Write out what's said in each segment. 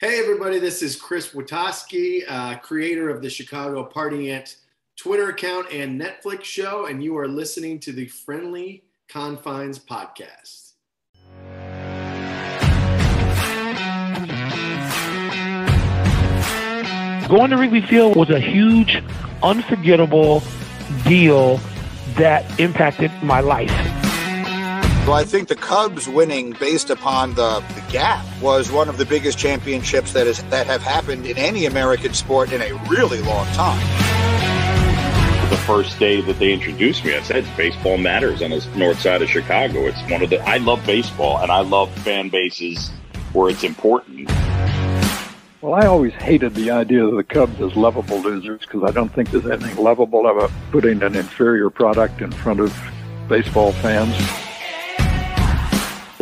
Hey, everybody, this is Chris Witaske, uh, creator of the Chicago Party Aunt Twitter account and Netflix show, and you are listening to the Friendly Confines podcast. Going to Wrigley Field was a huge, unforgettable deal that impacted my life. So I think the Cubs winning based upon the, the gap was one of the biggest championships that is that have happened in any American sport in a really long time. The first day that they introduced me, I said, "Baseball matters on the north side of Chicago." It's one of the. I love baseball, and I love fan bases where it's important. Well, I always hated the idea of the Cubs as lovable losers because I don't think there's anything lovable about putting an inferior product in front of baseball fans.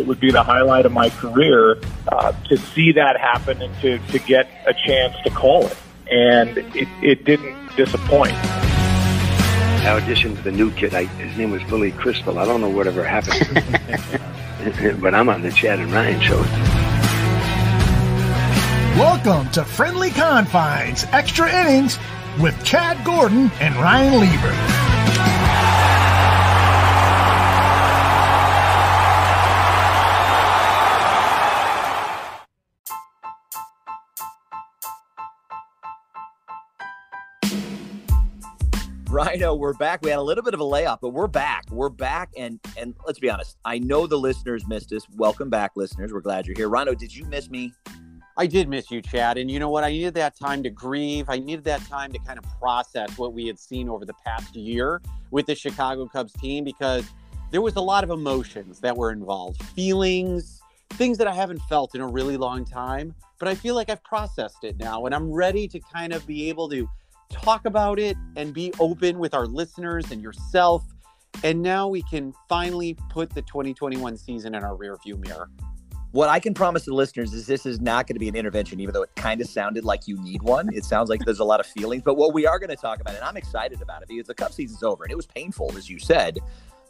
It would be the highlight of my career uh, to see that happen and to, to get a chance to call it. And it, it didn't disappoint. I auditioned for the new kid. I, his name was Billy Crystal. I don't know whatever happened. but I'm on the Chad and Ryan show. Welcome to Friendly Confines Extra Innings with Chad Gordon and Ryan Lieber. Rhino, we're back. We had a little bit of a layoff, but we're back. We're back, and and let's be honest. I know the listeners missed us. Welcome back, listeners. We're glad you're here. Rhino, did you miss me? I did miss you, Chad. And you know what? I needed that time to grieve. I needed that time to kind of process what we had seen over the past year with the Chicago Cubs team because there was a lot of emotions that were involved, feelings, things that I haven't felt in a really long time. But I feel like I've processed it now, and I'm ready to kind of be able to talk about it and be open with our listeners and yourself. And now we can finally put the 2021 season in our rearview mirror. What I can promise the listeners is this is not going to be an intervention, even though it kind of sounded like you need one. It sounds like there's a lot of feelings. But what we are going to talk about, and I'm excited about it because the Cup season's over and it was painful, as you said.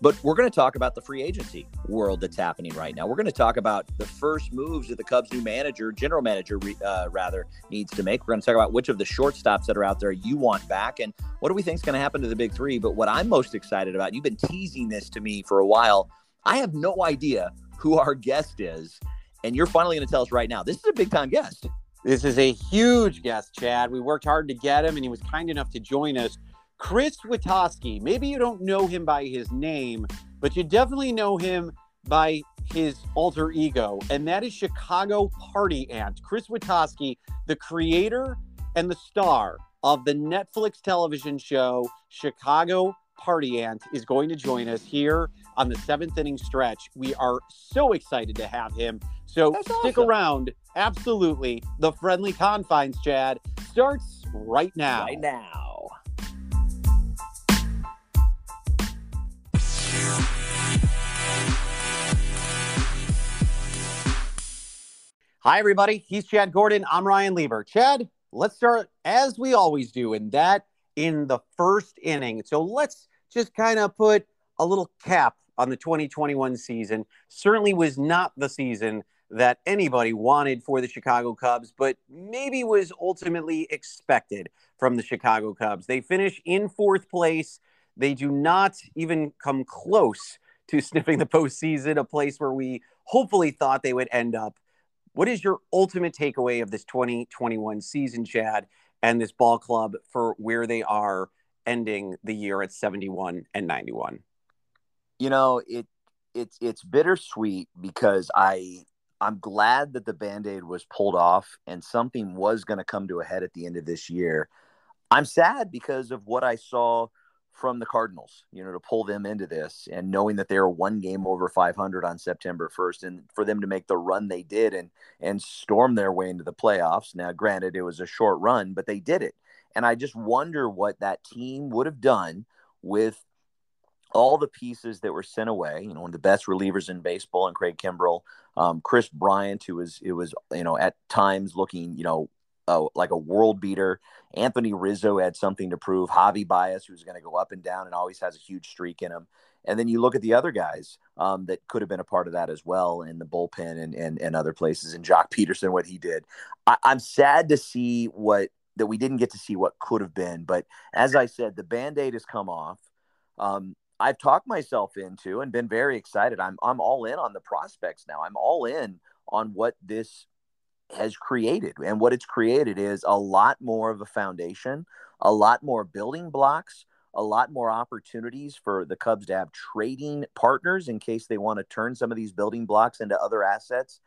But we're going to talk about the free agency world that's happening right now. We're going to talk about the first moves that the Cubs' new manager, general manager, uh, rather, needs to make. We're going to talk about which of the shortstops that are out there you want back and what do we think is going to happen to the big three. But what I'm most excited about, you've been teasing this to me for a while. I have no idea who our guest is. And you're finally going to tell us right now. This is a big time guest. This is a huge guest, Chad. We worked hard to get him, and he was kind enough to join us. Chris Witaske. Maybe you don't know him by his name, but you definitely know him by his alter ego, and that is Chicago Party Aunt. Chris Witaske, the creator and the star of the Netflix television show Chicago Party Aunt, is going to join us here on the seventh inning stretch. We are so excited to have him. So stick around. Absolutely. The friendly confines, Chad, starts right now. Right now. Hi, everybody. He's Chad Gordon. I'm Ryan Lieber. Chad, let's start as we always do, and that in the first inning. So let's just kind of put a little cap on the 2021 season. Certainly was not the season that anybody wanted for the Chicago Cubs, but maybe was ultimately expected from the Chicago Cubs. They finish in fourth place. They do not even come close to sniffing the postseason, a place where we hopefully thought they would end up. What is your ultimate takeaway of this 2021 season, Chad, and this ball club for where they are ending the year at 71 and 91? You know, it it's it's bittersweet because I I'm glad that the band-aid was pulled off and something was going to come to a head at the end of this year. I'm sad because of what I saw from the Cardinals, you know, to pull them into this and knowing that they were one game over 500 on September 1st and for them to make the run they did and and storm their way into the playoffs. Now, granted, it was a short run, but they did it. And I just wonder what that team would have done with all the pieces that were sent away. You know, one of the best relievers in baseball, and Craig Kimbrel, um, Kris Bryant, who was it was you know at times looking you know a like a world beater. Anthony Rizzo had something to prove. Javi Baez, who's going to go up and down and always has a huge streak in him. And then you look at the other guys um, that could have been a part of that as well in the bullpen and, and, and other places. And Joc Pederson, what he did. I, I'm sad to see what that we didn't get to see what could have been. But as I said, the band aid has come off. Um, I've talked myself into and been very excited. I'm I'm all in on the prospects now. I'm all in on what this has created. And what it's created is a lot more of a foundation, a lot more building blocks, a lot more opportunities for the Cubs to have trading partners in case they want to turn some of these building blocks into other assets.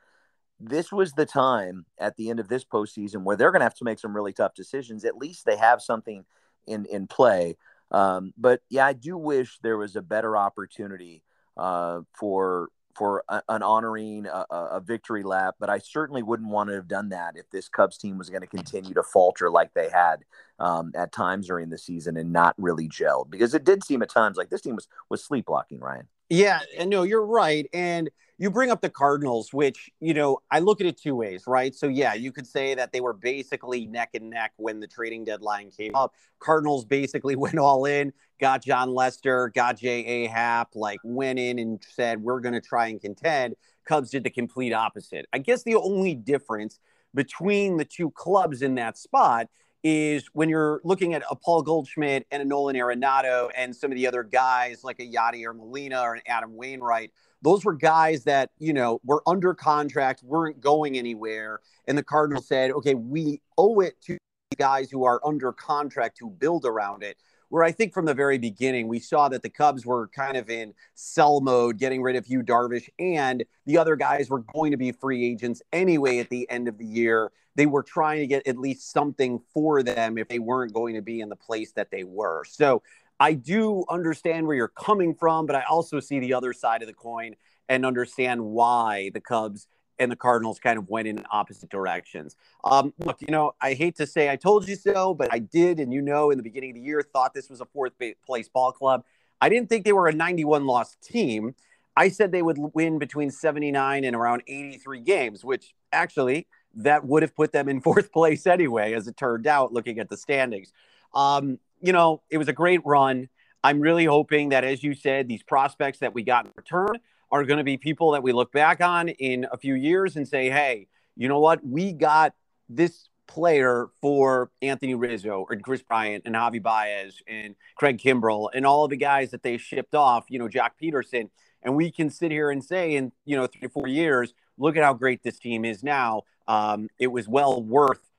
This was the time at the end of this postseason where they're going to have to make some really tough decisions. At least they have something in in play. Um, but yeah, I do wish there was a better opportunity uh, for for a, an honoring a, a, victory lap, but I certainly wouldn't want to have done that if this Cubs team was going to continue to falter like they had um, at times during the season and not really gelled because it did seem at times like this team was was sleepwalking. Ryan. Yeah, and no, you're right, and you bring up the Cardinals, which, you know, I look at it two ways, right? So, yeah, you could say that they were basically neck and neck when the trading deadline came up. Cardinals basically went all in, got Jon Lester, got J.A. Happ, like went in and said, we're going to try and contend. Cubs did the complete opposite. I guess the only difference between the two clubs in that spot is when you're looking at a Paul Goldschmidt and a Nolan Arenado and some of the other guys like a Yadi or Molina or an Adam Wainwright – those were guys that, you know, were under contract, weren't going anywhere. And the Cardinals said, okay, we owe it to guys who are under contract to build around it. Where I think from the very beginning, we saw that the Cubs were kind of in sell mode, getting rid of Yu Darvish, and the other guys were going to be free agents anyway at the end of the year. They were trying to get at least something for them if they weren't going to be in the place that they were. So I do understand where you're coming from, but I also see the other side of the coin and understand why the Cubs and the Cardinals kind of went in opposite directions. Um, look, you know, I hate to say I told you so, but I did, and you know, in the beginning of the year, thought this was a fourth place ball club. I didn't think they were a 91 loss team. I said they would win between 79 and around 83 games, which actually that would have put them in fourth place anyway, as it turned out, looking at the standings. Um, you know, it was a great run. I'm really hoping that, as you said, these prospects that we got in return are going to be people that we look back on in a few years and say, hey, you know what? We got this player for Anthony Rizzo and Kris Bryant and Javi Baez and Craig Kimbrel and all of the guys that they shipped off, you know, Joc Pederson. And we can sit here and say in, you know, three or four years, look at how great this team is now. Um, it was well worth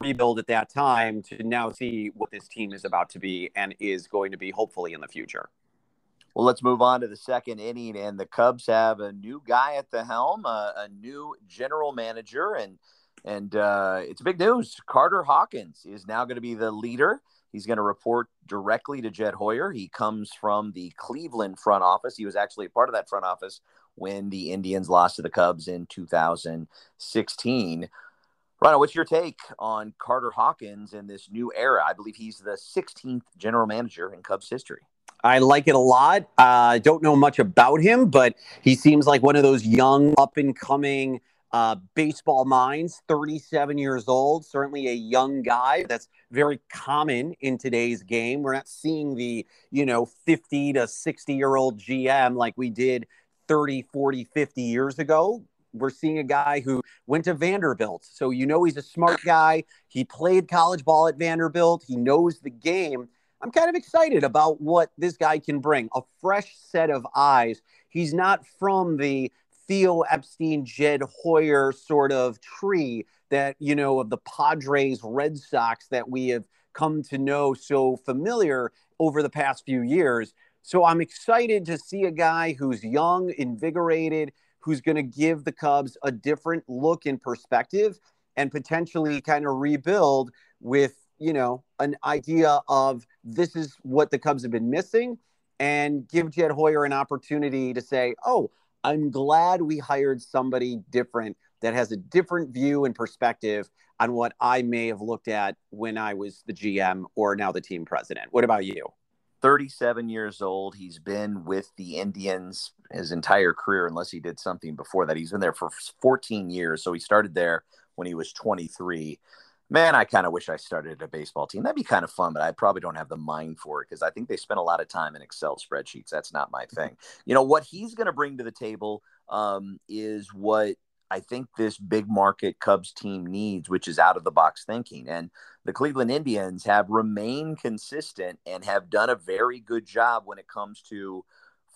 rebuild at that time to now see what this team is about to be and is going to be hopefully in the future. Well, let's move on to the second inning, and the Cubs have a new guy at the helm, a, a new general manager, and and uh, it's big news. Carter Hawkins is now going to be the leader. He's going to report directly to Jed Hoyer. He comes from the Cleveland front office. He was actually a part of that front office when the Indians lost to the Cubs in 2016. Rhino, what's your take on Carter Hawkins in this new era? I believe he's the 16th general manager in Cubs history. I like it a lot. Uh, I uh, don't know much about him, but he seems like one of those young, up and coming uh, baseball minds. 37 years old, certainly a young guy. That's very common in today's game. We're not seeing the, you know, 50 to 60 year old GM like we did 30, 40, 50 years ago we're seeing a guy who went to Vanderbilt. So you know he's a smart guy. He played college ball at Vanderbilt. He knows the game. I'm kind of excited about what this guy can bring. A fresh set of eyes. He's not from the Theo Epstein, Jed Hoyer sort of tree that, you know, of the Padres, Red Sox that we have come to know so familiar over the past few years. So I'm excited to see a guy who's young, invigorated, who's going to give the Cubs a different look and perspective and potentially kind of rebuild with, you know, an idea of this is what the Cubs have been missing and give Jed Hoyer an opportunity to say, oh, I'm glad we hired somebody different that has a different view and perspective on what I may have looked at when I was the GM or now the team president. What about you? 37 years old. He's been with the Indians his entire career, unless he did something before that. He's been there for 14 years. So he started there when he was 23. Man, I kind of wish I started a baseball team. That'd be kind of fun, but I probably don't have the mind for it because I think they spend a lot of time in Excel spreadsheets. That's not my thing. You know, what he's going to bring to the table um, is what I think this big market Cubs team needs, which is out of the box thinking. And the Cleveland Indians have remained consistent and have done a very good job when it comes to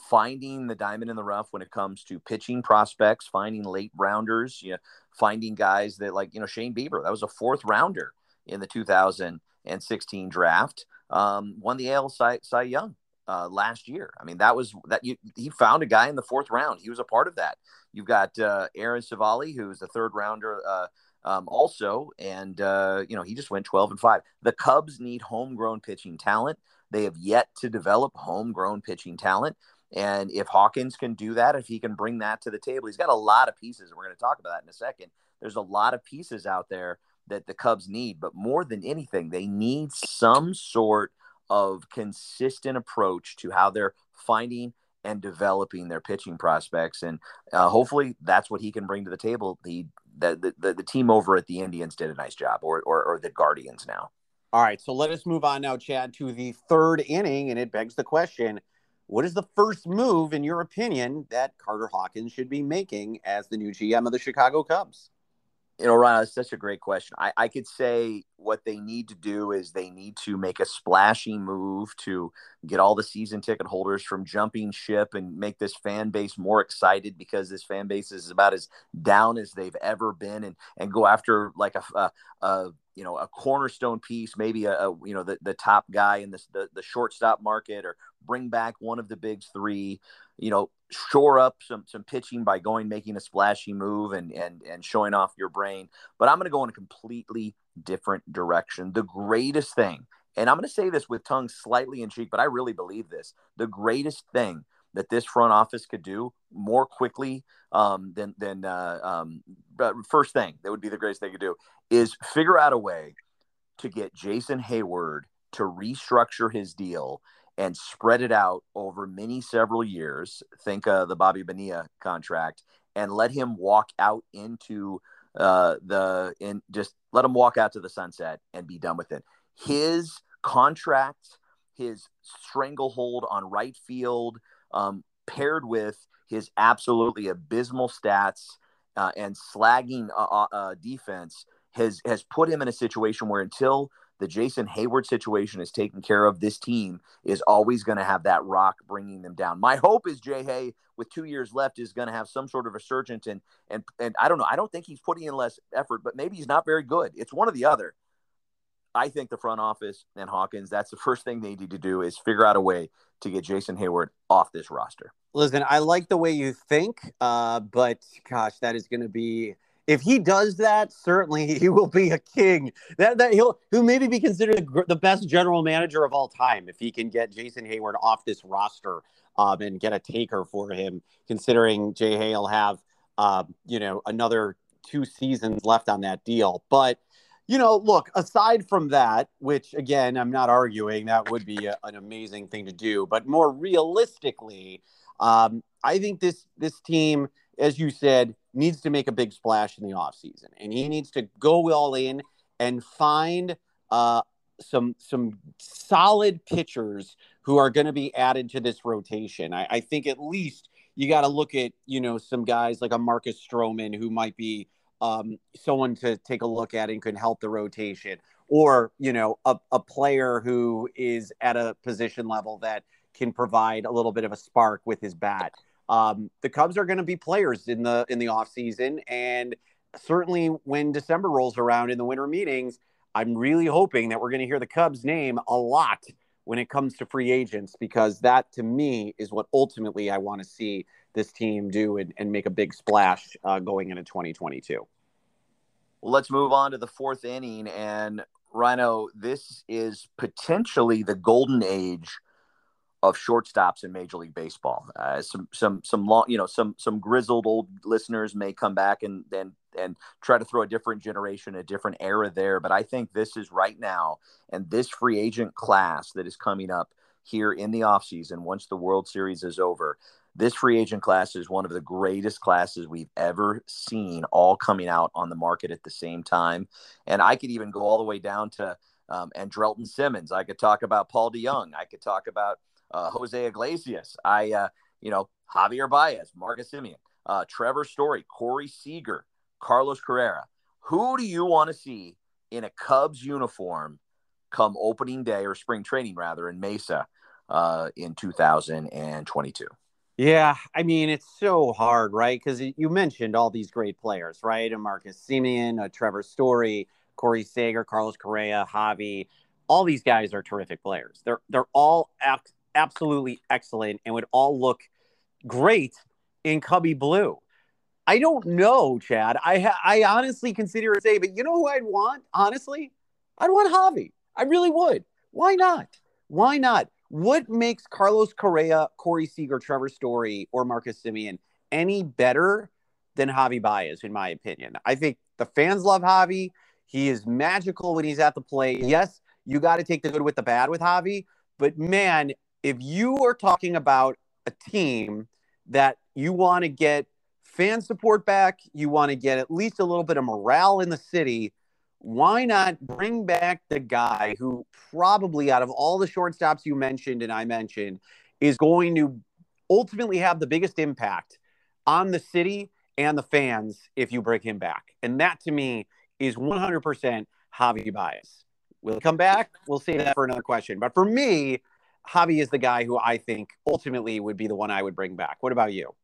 finding the diamond in the rough when it comes to pitching prospects, finding late rounders, you know, finding guys that like, you know, Shane Bieber, that was a fourth rounder in the 2016 draft, um, won the AL Cy, Cy Young uh, last year. I mean, that was that you, he found a guy in the fourth round. He was a part of that. You've got uh, Aaron Civale, who's the third rounder, uh, um, also, and uh, you know he just went 12 and five. The Cubs need homegrown pitching talent. They have yet to develop homegrown pitching talent. And if Hawkins can do that, if he can bring that to the table, he's got a lot of pieces. We're going to talk about that in a second. There's a lot of pieces out there that the Cubs need, but more than anything, they need some sort of consistent approach to how they're finding and developing their pitching prospects. And uh, hopefully that's what he can bring to the table. The, the, the, the, team over at the Indians did a nice job, or, or, or the Guardians now. All right. So let us move on now, Chad, to the third inning. And it begs the question what is the first move, in your opinion, that Carter Hawkins should be making as the new GM of the Chicago Cubs? You know, Ryan, it's such a great question. I, I could say what they need to do is they need to make a splashy move to get all the season ticket holders from jumping ship and make this fan base more excited because this fan base is about as down as they've ever been and, and go after like a, a, a you know a cornerstone piece, maybe a, a, you know the, the top guy in this the, the shortstop market, or bring back one of the big three. You know, shore up some some pitching by going making a splashy move and and and showing off your brain. But I'm going to go in a completely different direction. The greatest thing, and I'm going to say this with tongue slightly in cheek, but I really believe this. The greatest thing that this front office could do more quickly um, than than uh, um, first thing that would be the greatest thing to do is figure out a way to get Jason Heyward to restructure his deal and spread it out over many several years. Think uh, the Bobby Bonilla contract and let him walk out into uh, the in just let him walk out to the sunset and be done with it. His contract, his stranglehold on right field, um, paired with his absolutely abysmal stats uh, and slagging uh, uh, uh, defense has has put him in a situation where until the Jason Heyward situation is taken care of, this team is always going to have that rock bringing them down. My hope is Jay Hay, with two years left, is going to have some sort of resurgence. And and and I don't know. I don't think he's putting in less effort, but maybe he's not very good. It's one or the other. I think the front office and Hawkins, that's the first thing they need to do is figure out a way to get Jason Heyward off this roster. Listen, I like the way you think, uh, but gosh, that is going to be if he does that, certainly he will be a king. That that he'll he'll maybe be considered the best general manager of all time if he can get Jason Heyward off this roster um, and get a taker for him. Considering Jay will have uh, you know another two seasons left on that deal, but you know, look, aside from that, which again, I'm not arguing that would be a, an amazing thing to do, but more realistically, um, I think this this team, as you said, needs to make a big splash in the offseason. And he needs to go all in and find uh, some some solid pitchers who are going to be added to this rotation. I, I think at least you got to look at, you know, some guys like a Marcus Stroman who might be um, someone to take a look at and can help the rotation. Or, you know, a, a player who is at a position level that can provide a little bit of a spark with his bat. Um, the Cubs are going to be players in the in the offseason. And certainly when December rolls around in the winter meetings, I'm really hoping that we're going to hear the Cubs name a lot when it comes to free agents, because that to me is what ultimately I want to see this team do and, and make a big splash uh, going into 2022. Well, let's move on to the fourth inning. And Rhino, this is potentially the golden age of shortstops in Major League Baseball. Uh, some some some long, you know, some some grizzled old listeners may come back and and and try to throw a different generation, a different era there. But I think this is right now, and this free agent class that is coming up here in the offseason once the World Series is over. this free agent class is one of the greatest classes we've ever seen, all coming out on the market at the same time. And I could even go all the way down to um, Andrelton Simmons. I could talk about Paul DeJong. I could talk about uh, Jose Iglesias. I, uh, you know, Javier Baez, Marcus Semien, uh, Trevor Story, Corey Seager, Carlos Correa. Who do you want to see in a Cubs uniform come opening day or spring training rather in Mesa uh, in 2022? Yeah, I mean it's so hard, right? Because you mentioned all these great players, right? And Marcus Semien, uh, Trevor Story, Corey Seager, Carlos Correa, Javi. All these guys are terrific players. They're they're all ac- absolutely excellent and would all look great in Cubby Blue. I don't know, Chad. I ha- I honestly consider it say, but you know who I'd want? Honestly, I'd want Javi. I really would. Why not? Why not? What makes Carlos Correa, Corey Seager, Trevor Story, or Marcus Semien any better than Javi Baez, in my opinion? I think the fans love Javi. He is magical when he's at the plate. Yes, you got to take the good with the bad with Javi. But man, if you are talking about a team that you want to get fan support back, you want to get at least a little bit of morale in the city, why not bring back the guy who probably out of all the shortstops you mentioned and I mentioned is going to ultimately have the biggest impact on the city and the fans if you bring him back. And that to me is 100% Javi Baez. Will he come back? We'll say that for another question. But for me, Javi is the guy who I think ultimately would be the one I would bring back. What about you?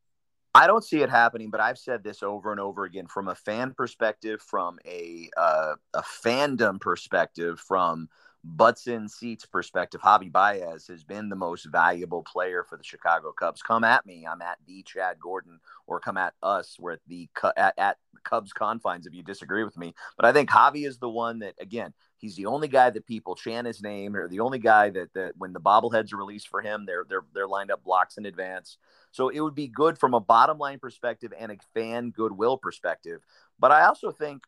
I don't see it happening, but I've said this over and over again from a fan perspective, from a uh, a fandom perspective, from butts in seats perspective. Javi Baez has been the most valuable player for the Chicago Cubs. Come at me, I'm at the Chad Gordon, or come at us. We're at the at, at Cubs confines if you disagree with me. But I think Javi is the one that again He's the only guy that people chant his name, or the only guy that that when the bobbleheads are released for him, they're they're they're lined up blocks in advance. So it would be good from a bottom line perspective and a fan goodwill perspective. But I also think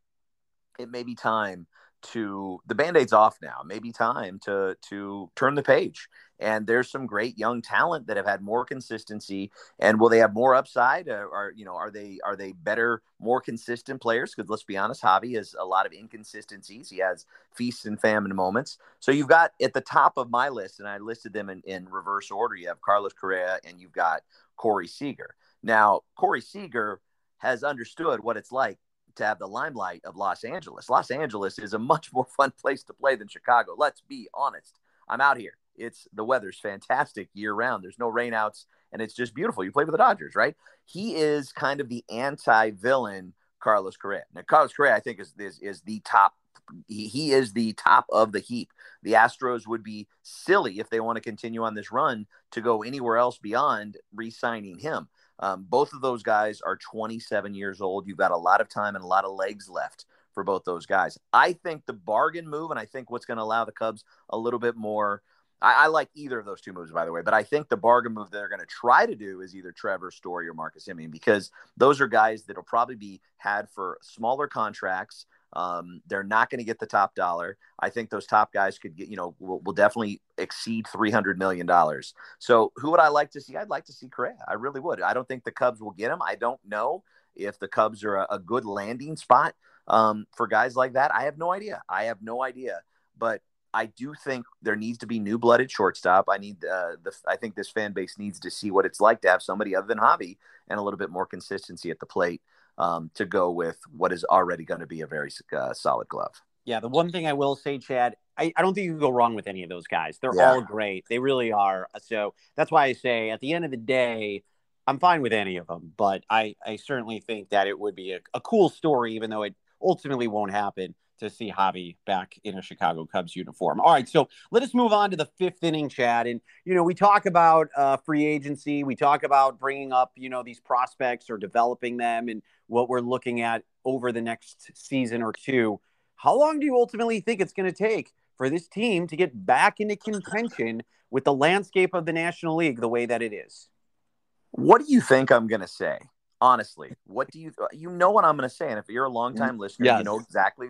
it may be time to the band-aid's off now maybe time to to turn the page. And there's some great young talent that have had more consistency. And will they have more upside? Uh, or, or you know are they are they better more consistent players? Because let's be honest javi has a lot of inconsistencies. He has feasts and famine moments. So you've got at the top of my list and i listed them in, in reverse order you have carlos correa and you've got corey seager. Now corey seager has understood what it's like to have the limelight of Los Angeles. Los Angeles is a much more fun place to play than Chicago. Let's be honest. I'm out here. It's the weather's fantastic year round. There's no rainouts and it's just beautiful. You play for the Dodgers, right? He is kind of the anti-villain Carlos Correa. Now Carlos Correa I think is is, is the top he, he is the top of the heap. The Astros would be silly if they want to continue on this run to go anywhere else beyond re-signing him. Um, both of those guys are 27 years old. You've got a lot of time and a lot of legs left for both those guys. I think the bargain move, and I think what's going to allow the Cubs a little bit more. I, I, like either of those two moves, by the way, but I think the bargain move they're going to try to do is either Trevor Story or Marcus Semien because those are guys that'll probably be had for smaller contracts um, they're not going to get the top dollar. I think those top guys could get, you know, will, will definitely exceed $300 million. So who would I like to see? I'd like to see Correa. I really would. I don't think the Cubs will get him. I don't know if the Cubs are a, a good landing spot um, for guys like that. I have no idea. I have no idea. But I do think there needs to be new blooded shortstop. I need uh, the. I think this fan base needs to see what it's like to have somebody other than Javi and a little bit more consistency at the plate um, to go with what is already going to be a very uh, solid glove. Yeah, the one thing I will say, Chad, I, I don't think you can go wrong with any of those guys. They're yeah. all great. They really are. So that's why I say at the end of the day, I'm fine with any of them. But I, I certainly think that it would be a, a cool story, even though it ultimately won't happen to see Javi back in a Chicago Cubs uniform. All right, so let us move on to the fifth inning, Chad. And you know, we talk about uh, free agency, we talk about bringing up you know these prospects or developing them, and what we're looking at over the next season or two. How long do you ultimately think it's going to take for this team to get back into contention with the landscape of the National League the way that it is? What do you think I'm going to say? Honestly, what do you you know what I'm going to say? And if you're a longtime mm, listener, yes. you know exactly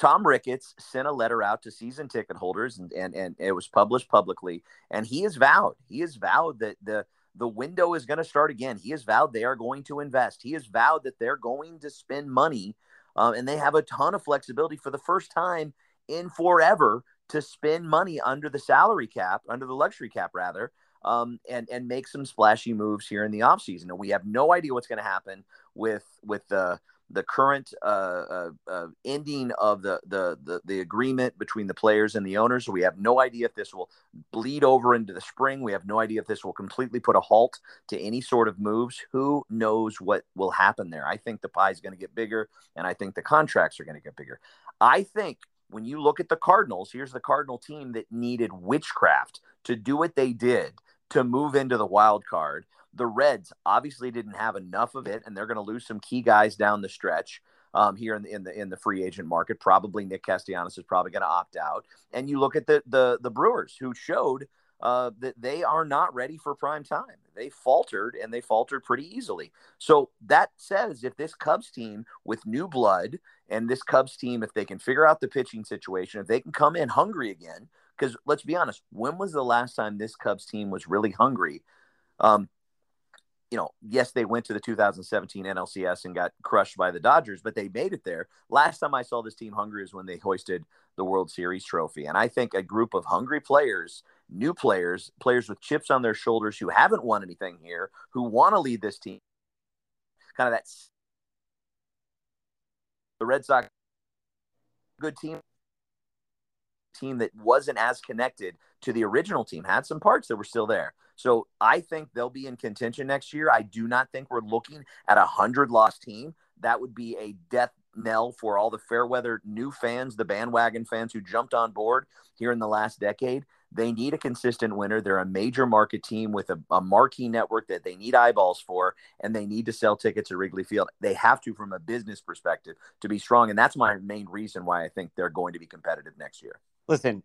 Tom Ricketts sent a letter out to season ticket holders and, and, and it was published publicly. And he has vowed, he has vowed that the the window is going to start again. He has vowed they are going to invest. He has vowed that they're going to spend money, um, and they have a ton of flexibility for the first time in forever to spend money under the salary cap, under the luxury cap, rather, um, and and make some splashy moves here in the offseason. And we have no idea what's going to happen with with the the current uh, uh, uh, ending of the, the, the the agreement between the players and the owners. We have no idea if this will bleed over into the spring. We have no idea if this will completely put a halt to any sort of moves. Who knows what will happen there? I think the pie is going to get bigger, and I think the contracts are going to get bigger. I think when you look at the Cardinals, here's the Cardinal team that needed witchcraft to do what they did to move into the wild card. The Reds obviously didn't have enough of it, and they're going to lose some key guys down the stretch. Um, here in the in the in the free agent market, probably Nick Castellanos is probably going to opt out. And you look at the the the Brewers, who showed uh, that they are not ready for prime time. They faltered and they faltered pretty easily. So that says if this Cubs team with new blood and this Cubs team, if they can figure out the pitching situation, if they can come in hungry again, because let's be honest, when was the last time this Cubs team was really hungry? Um, you know, yes, they went to the 2017 NLCS and got crushed by the Dodgers, but they made it there. Last time I saw this team hungry is when they hoisted the World Series trophy. And I think a group of hungry players, new players, players with chips on their shoulders who haven't won anything here, who want to lead this team, kind of that the Red Sox good team team that wasn't as connected to the original team had some parts that were still there. So I think they'll be in contention next year. I do not think we're looking at a hundred loss team. That would be a death knell for all the fair weather new fans, the bandwagon fans who jumped on board here in the last decade. They need a consistent winner. They're a major market team with a, a, marquee network that they need eyeballs for, and they need to sell tickets at Wrigley Field. They have to, from a business perspective, to be strong. And that's my main reason why I think they're going to be competitive next year. Listen,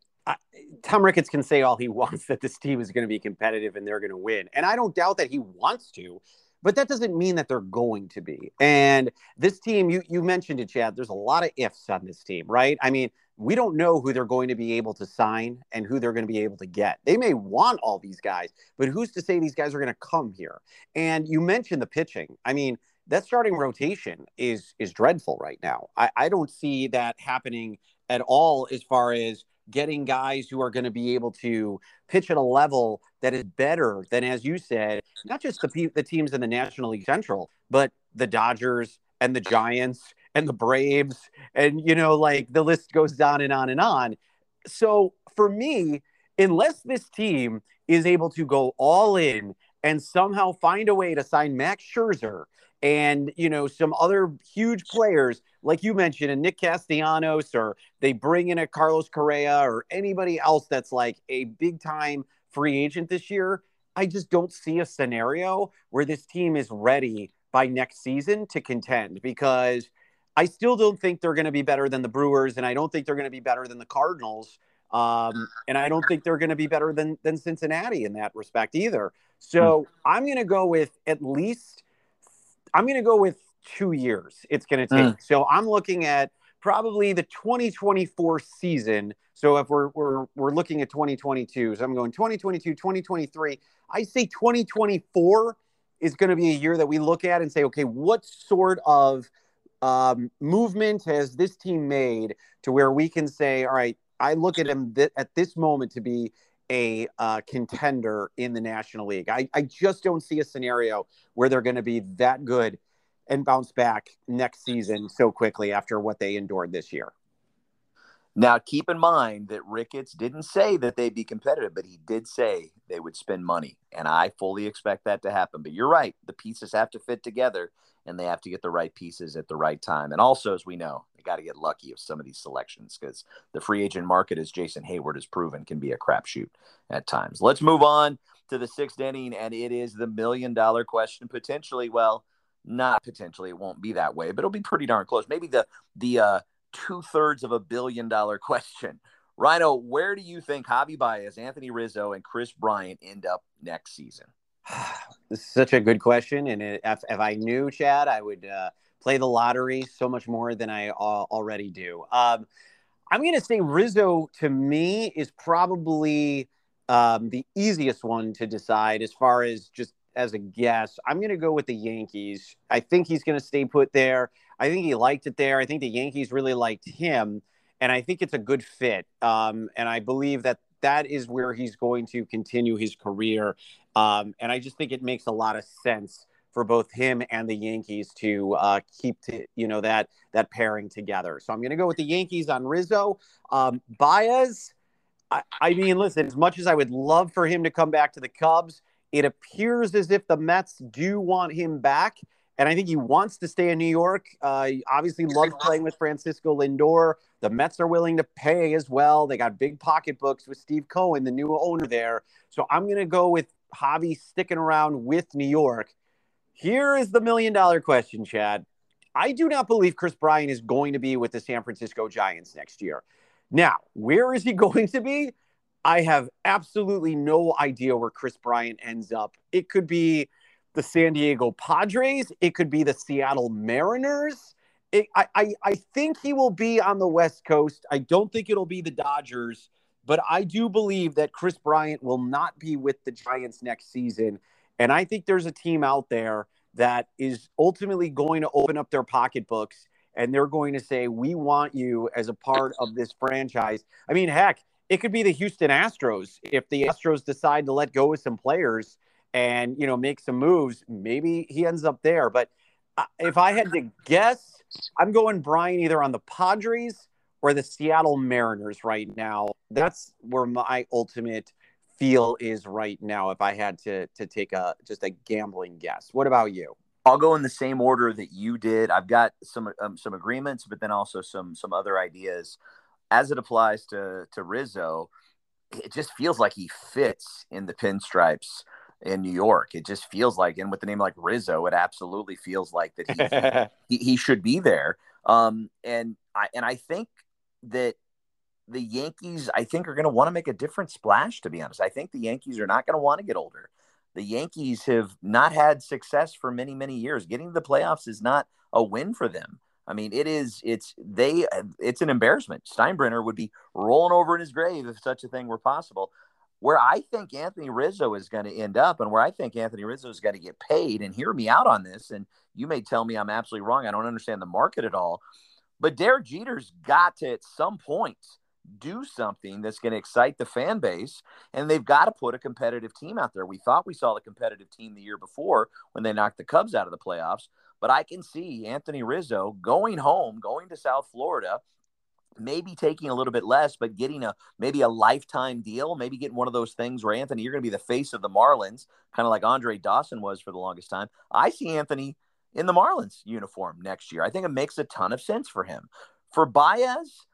Tom Ricketts can say all he wants that this team is going to be competitive and they're going to win. And I don't doubt that he wants to, but that doesn't mean that they're going to be. And this team, you, you mentioned it, Chad, there's a lot of ifs on this team, right? I mean, we don't know who they're going to be able to sign and who they're going to be able to get. They may want all these guys, but who's to say these guys are going to come here? And you mentioned the pitching. I mean, that starting rotation is is dreadful right now. I, I don't see that happening at all as far as getting guys who are going to be able to pitch at a level that is better than, as you said, not just the, the teams in the National League Central, but the Dodgers and the Giants and the Braves. And, you know, like the list goes on and on and on. So for me, unless this team is able to go all in and somehow find a way to sign Max Scherzer and you know some other huge players like you mentioned and Nick Castellanos or they bring in a Carlos Correa or anybody else that's like a big time free agent this year I just don't see a scenario where this team is ready by next season to contend because I still don't think they're going to be better than the Brewers and I don't think they're going to be better than the Cardinals um, and I don't think they're going to be better than than Cincinnati in that respect either. So hmm. I'm going to go with at least I'm going to go with two years it's going to take. Mm. So I'm looking at probably the 2024 season. So if we're, we're, we're looking at 2022, so I'm going 2022, 2023. I say 2024 is going to be a year that we look at and say, okay, what sort of um, movement has this team made to where we can say, all right, I look at him th- at this moment to be a uh, contender in the National League. I, I just don't see a scenario where they're going to be that good and bounce back next season so quickly after what they endured this year. Now, keep in mind that Ricketts didn't say that they'd be competitive, but he did say they would spend money. And I fully expect that to happen. But you're right. The pieces have to fit together and they have to get the right pieces at the right time. And also, as we know, they got to get lucky with some of these selections because the free agent market, as Jason Heyward has proven, can be a crapshoot at times. Let's move on to the sixth inning, and it is the million dollar question. Potentially, well, not potentially, it won't be that way, but it'll be pretty darn close. Maybe the the uh, two thirds of a billion dollar question. Rhino, where do you think Javi Baez, Anthony Rizzo, and Kris Bryant end up next season? this is such a good question, and if, if, I knew Chad, I would uh, play the lottery so much more than I uh, already do. Um, I'm going to say Rizzo to me is probably um, the easiest one to decide as far as just as a guess. I'm going to go with the Yankees. I think he's going to stay put there. I think he liked it there. I think the Yankees really liked him, and I think it's a good fit. Um, and I believe that that is where he's going to continue his career. Um, and I just think it makes a lot of sense for both him and the Yankees to uh, keep to, you know that that pairing together. So I'm going to go with the Yankees on Rizzo. Um, Baez, I, I mean, listen, as much as I would love for him to come back to the Cubs, it appears as if the Mets do want him back. And I think he wants to stay in New York. Uh, he obviously loves playing with Francisco Lindor. The Mets are willing to pay as well. They got big pocketbooks with Steve Cohen, the new owner there. So I'm going to go with Javi sticking around with New York. Here is the million dollar question, Chad. I do not believe Kris Bryant is going to be with the San Francisco Giants next year. Now, where is he going to be? I have absolutely no idea where Kris Bryant ends up. It could be the San Diego Padres, it could be the Seattle Mariners. It, I, I, I think he will be on the West Coast. I don't think it'll be the Dodgers, but I do believe that Kris Bryant will not be with the Giants next season. And I think there's a team out there that is ultimately going to open up their pocketbooks and they're going to say, We want you as a part of this franchise. I mean, heck, it could be the Houston Astros. If the Astros decide to let go of some players and, you know, make some moves, maybe he ends up there. But uh, if I had to guess, I'm going Brian either on the Padres or the Seattle Mariners right now. That's where my ultimate feel is right now if I had to to take a just a gambling guess. What about you? I'll go in the same order that you did. I've got some um, some agreements, but then also some some other ideas as it applies to to Rizzo. It just feels like he fits in the pinstripes in New York. It just feels like, and with the name like Rizzo, it absolutely feels like that he, he, he should be there. Um, and I and I think that the Yankees, I think, are going to want to make a different splash. To be honest, I think the Yankees are not going to want to get older the Yankees have not had success for many, many years. Getting to the playoffs is not a win for them. I mean, it is. It's they. It's an embarrassment. Steinbrenner would be rolling over in his grave if such a thing were possible. Where I think Anthony Rizzo is going to end up, and where I think Anthony Rizzo is going to get paid, and hear me out on this, and you may tell me I'm absolutely wrong. I don't understand the market at all, but Derek Jeter's got to at some point do something that's going to excite the fan base and they've got to put a competitive team out there. We thought we saw the competitive team the year before when they knocked the Cubs out of the playoffs, but I can see Anthony Rizzo going home, going to South Florida, maybe taking a little bit less but getting a maybe a lifetime deal, maybe getting one of those things where Anthony you're going to be the face of the Marlins, kind of like Andre Dawson was for the longest time. I see Anthony in the Marlins uniform next year. I think it makes a ton of sense for him. For Baez,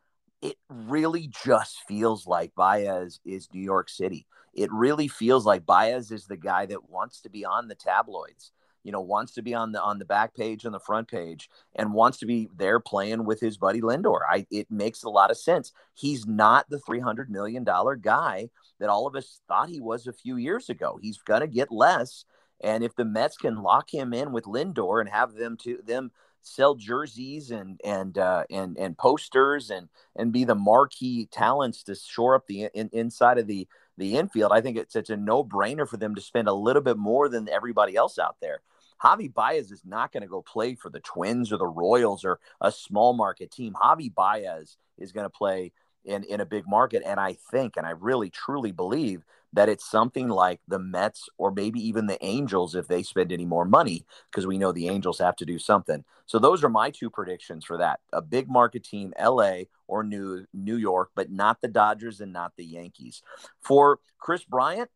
it really just feels like Baez is New York City. It really feels like Baez is the guy that wants to be on the tabloids, you know, wants to be on the on the back page and the front page and wants to be there playing with his buddy Lindor. I it makes a lot of sense. He's not the 300 million dollar guy that all of us thought he was a few years ago. He's going to get less and if the Mets can lock him in with Lindor and have them to them sell jerseys and and uh, and and posters and and be the marquee talents to shore up the in, inside of the the infield. I think it's it's a no brainer for them to spend a little bit more than everybody else out there. Javi Baez is not going to go play for the Twins or the Royals or a small market team. Javi Baez is going to play in in a big market, and I think, and I really truly believe that it's something like the Mets or maybe even the Angels if they spend any more money, because we know the Angels have to do something. So those are my two predictions for that. A big market team, LA or New New York, but not the Dodgers and not the Yankees. For Kris Bryant,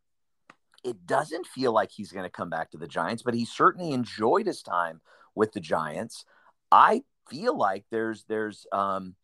it doesn't feel like he's going to come back to the Giants, but he certainly enjoyed his time with the Giants. I feel like there's there's um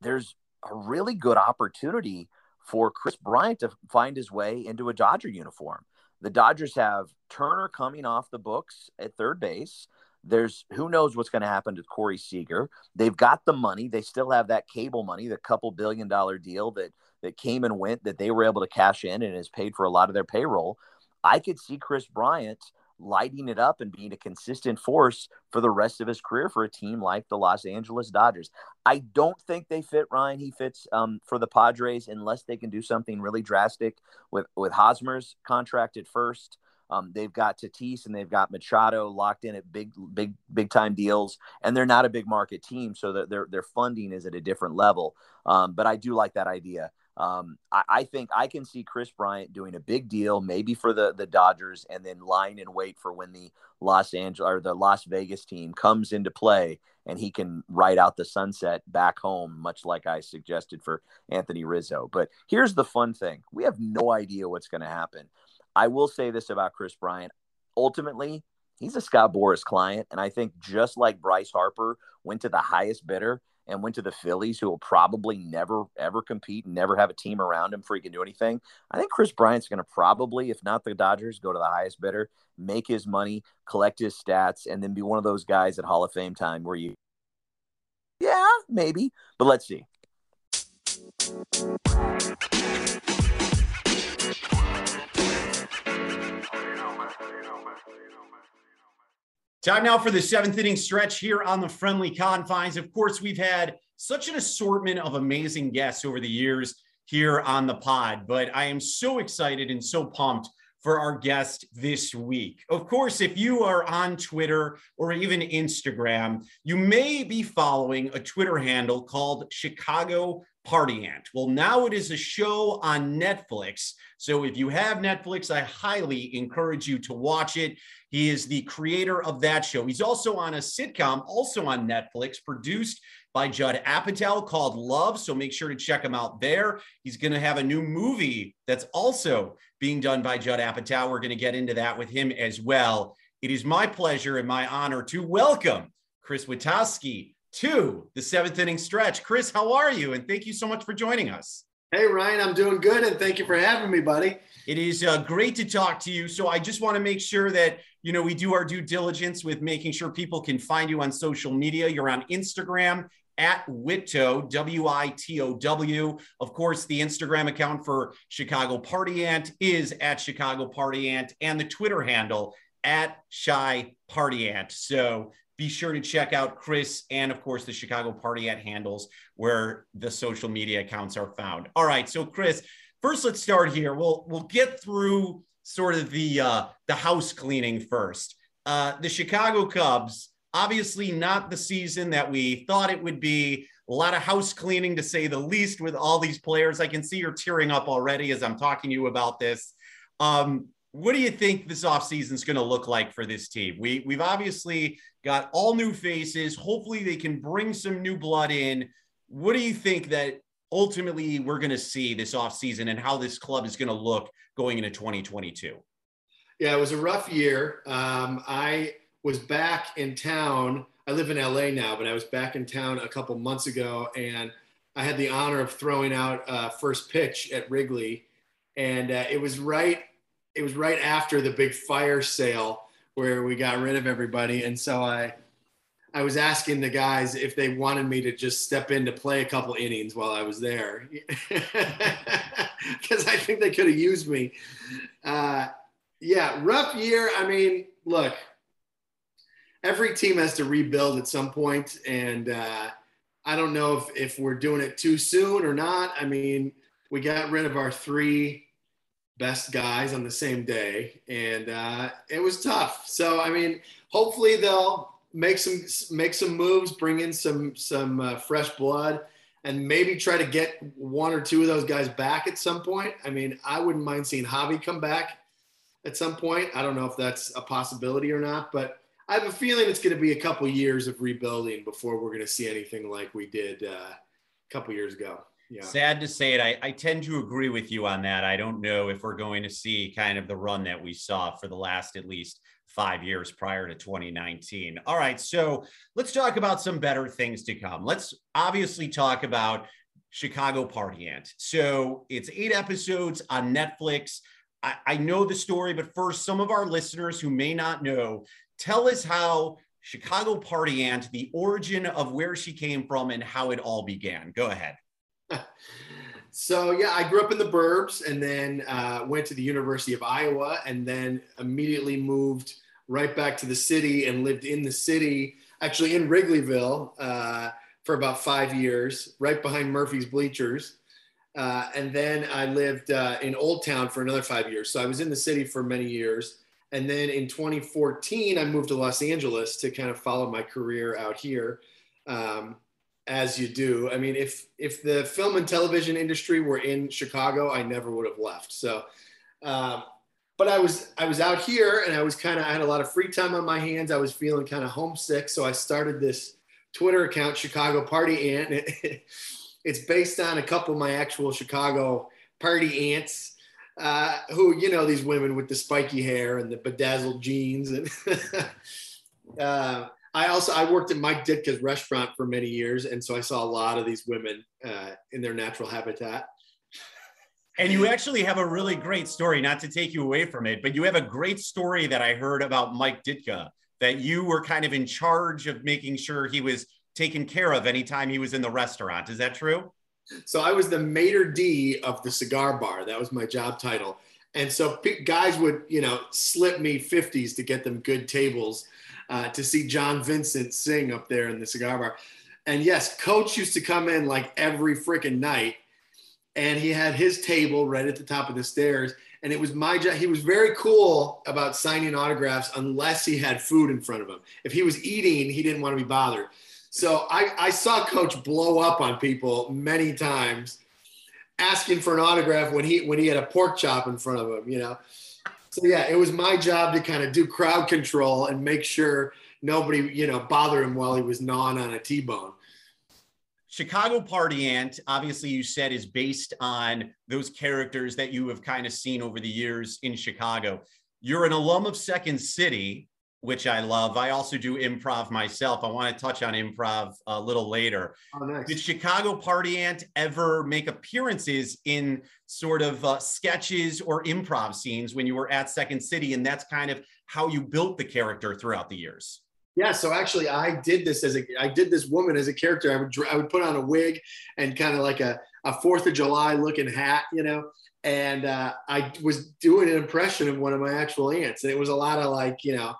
there's a really good opportunity for Kris Bryant to find his way into a Dodger uniform. The Dodgers have Turner coming off the books at third base. There's who knows what's going to happen to Corey Seager. They've got the money. They still have that cable money, the couple billion dollar deal that that came and went that they were able to cash in and has paid for a lot of their payroll. I could see Kris Bryant lighting it up and being a consistent force for the rest of his career for a team like the Los Angeles Dodgers. I don't think they fit Ryan. He fits um, for the Padres unless they can do something really drastic with with Hosmer's contract at first. Um, they've got Tatis and they've got Machado locked in at big, big, big time deals, and they're not a big market team, so their their funding is at a different level. Um, but I do like that idea. Um, I, I, think I can see Kris Bryant doing a big deal, maybe for the the Dodgers, and then lying in wait for when the Los Angeles or the Las Vegas team comes into play, and he can ride out the sunset back home, much like I suggested for Anthony Rizzo. But here's the fun thing: we have no idea what's going to happen. I will say this about Kris Bryant: ultimately, he's a Scott Boras client, and I think just like Bryce Harper went to the highest bidder and went to the Phillies, who will probably never ever compete and never have a team around him for he can do anything. I think Kris Bryant's going to probably, if not the Dodgers, go to the highest bidder, make his money, collect his stats, and then be one of those guys at Hall of Fame time where you, yeah, maybe, but let's see. Time now for the seventh inning stretch here on the friendly confines. Of course, we've had such an assortment of amazing guests over the years here on the pod, but I am so excited and so pumped for our guest this week. Of course, if you are on Twitter or even Instagram, you may be following a Twitter handle called Chicago Party Aunt. Well, now it is a show on Netflix. So if you have Netflix, I highly encourage you to watch it. He is the creator of that show. He's also on a sitcom, also on Netflix, produced by Judd Apatow called Love. So make sure to check him out there. He's going to have a new movie that's also being done by Judd Apatow. We're going to get into that with him as well. It is my pleasure and my honor to welcome Chris Witaske to the seventh inning stretch. Chris, how are you? And thank you so much for joining us. Hey, Ryan, I'm doing good. And thank you for having me, buddy. It is uh, great to talk to you. So I just want to make sure that, you know, we do our due diligence with making sure people can find you on social media. You're on Instagram at Wittow, W I T O W. Of course, the Instagram account for Chicago Party Aunt is at Chicago Party Aunt, and the Twitter handle at Chi Party Aunt. So be sure to check out Chris and, of course, the Chicago Party Aunt handles where the social media accounts are found. All right, so Chris, first let's start here. We'll we'll get through sort of the uh, the house cleaning first. Uh, the Chicago Cubs, obviously not the season that we thought it would be. A lot of house cleaning, to say the least, with all these players. I can see you're tearing up already as I'm talking to you about this. Um, what do you think this offseason is going to look like for this team? We we've obviously got all new faces. Hopefully they can bring some new blood in. What do you think that ultimately we're going to see this offseason and how this club is going to look going into 2022? Yeah, it was a rough year. Um, I was back in town. I live in LA now, but I was back in town a couple months ago and I had the honor of throwing out uh, first pitch at Wrigley. And uh, it was right it was right after the big fire sale where we got rid of everybody, and so I I was asking the guys if they wanted me to just step in to play a couple innings while I was there, because I think they could have used me. Uh, yeah, rough year. I mean, look, every team has to rebuild at some point, and uh, I don't know if if we're doing it too soon or not. I mean, we got rid of our three best guys on the same day, and uh, it was tough. So I mean, hopefully they'll make some make some moves, bring in some some uh, fresh blood, and maybe try to get one or two of those guys back at some point. I mean, I wouldn't mind seeing Javi come back at some point. I don't know if that's a possibility or not, but I have a feeling it's going to be a couple years of rebuilding before we're going to see anything like we did uh, a couple years ago yeah. sad to say it. I, I tend to agree with you on that. I don't know if we're going to see kind of the run that we saw for the last at least five years prior to 2019. All right. So let's talk about some better things to come. Let's obviously talk about Chicago Party Aunt. So it's eight episodes on Netflix. I, I know the story, but first, some of our listeners who may not know, tell us how Chicago Party Aunt, the origin of where she came from, and how it all began. Go ahead so yeah, I grew up in the burbs and then uh, went to the University of Iowa and then immediately moved right back to the city and lived in the city, actually in Wrigleyville uh, for about five years, right behind Murphy's Bleachers. Uh, and then I lived uh, in Old Town for another five years. So I was in the city for many years. And then in 2014, I moved to Los Angeles to kind of follow my career out here, um, as you do. I mean, if if the film and television industry were in Chicago, I never would have left. So, um, but I was I was out here, and I was kind of I had a lot of free time on my hands. I was feeling kind of homesick, so I started this Twitter account, Chicago Party Aunt. it's based on a couple of my actual Chicago party aunts uh, who you know these women with the spiky hair and the bedazzled jeans and uh, I also I worked at Mike Ditka's restaurant for many years and so I saw a lot of these women uh, in their natural habitat. And you actually have a really great story, not to take you away from it, but you have a great story that I heard about Mike Ditka that you were kind of in charge of making sure he was taken care of anytime he was in the restaurant. Is that true? So I was the maitre d of the cigar bar. That was my job title. And so guys would, you know, slip me 50s to get them good tables uh, to see John Vincent sing up there in the cigar bar. And yes, coach used to come in like every freaking night and he had his table right at the top of the stairs. And it was my job. He was very cool about signing autographs unless he had food in front of him. If he was eating, he didn't want to be bothered. So I, I saw Coach blow up on people many times, asking for an autograph when he when he had a pork chop in front of him. You know, so yeah, it was my job to kind of do crowd control and make sure nobody you know bother him while he was gnawing on a T-bone. Chicago Party Aunt, obviously, you said is based on those characters that you have kind of seen over the years in Chicago. You're an alum of Second City, which I love. I also do improv myself. I want to touch on improv a little later. Oh, nice. Did Chicago Party Aunt ever make appearances in sort of uh, sketches or improv scenes when you were at Second City? And that's kind of how you built the character throughout the years. Yeah, so actually, I did this as a I did this woman as a character. I would I would put on a wig and kind of like a a Fourth of July looking hat, you know, and uh, I was doing an impression of one of my actual aunts, and it was a lot of like you know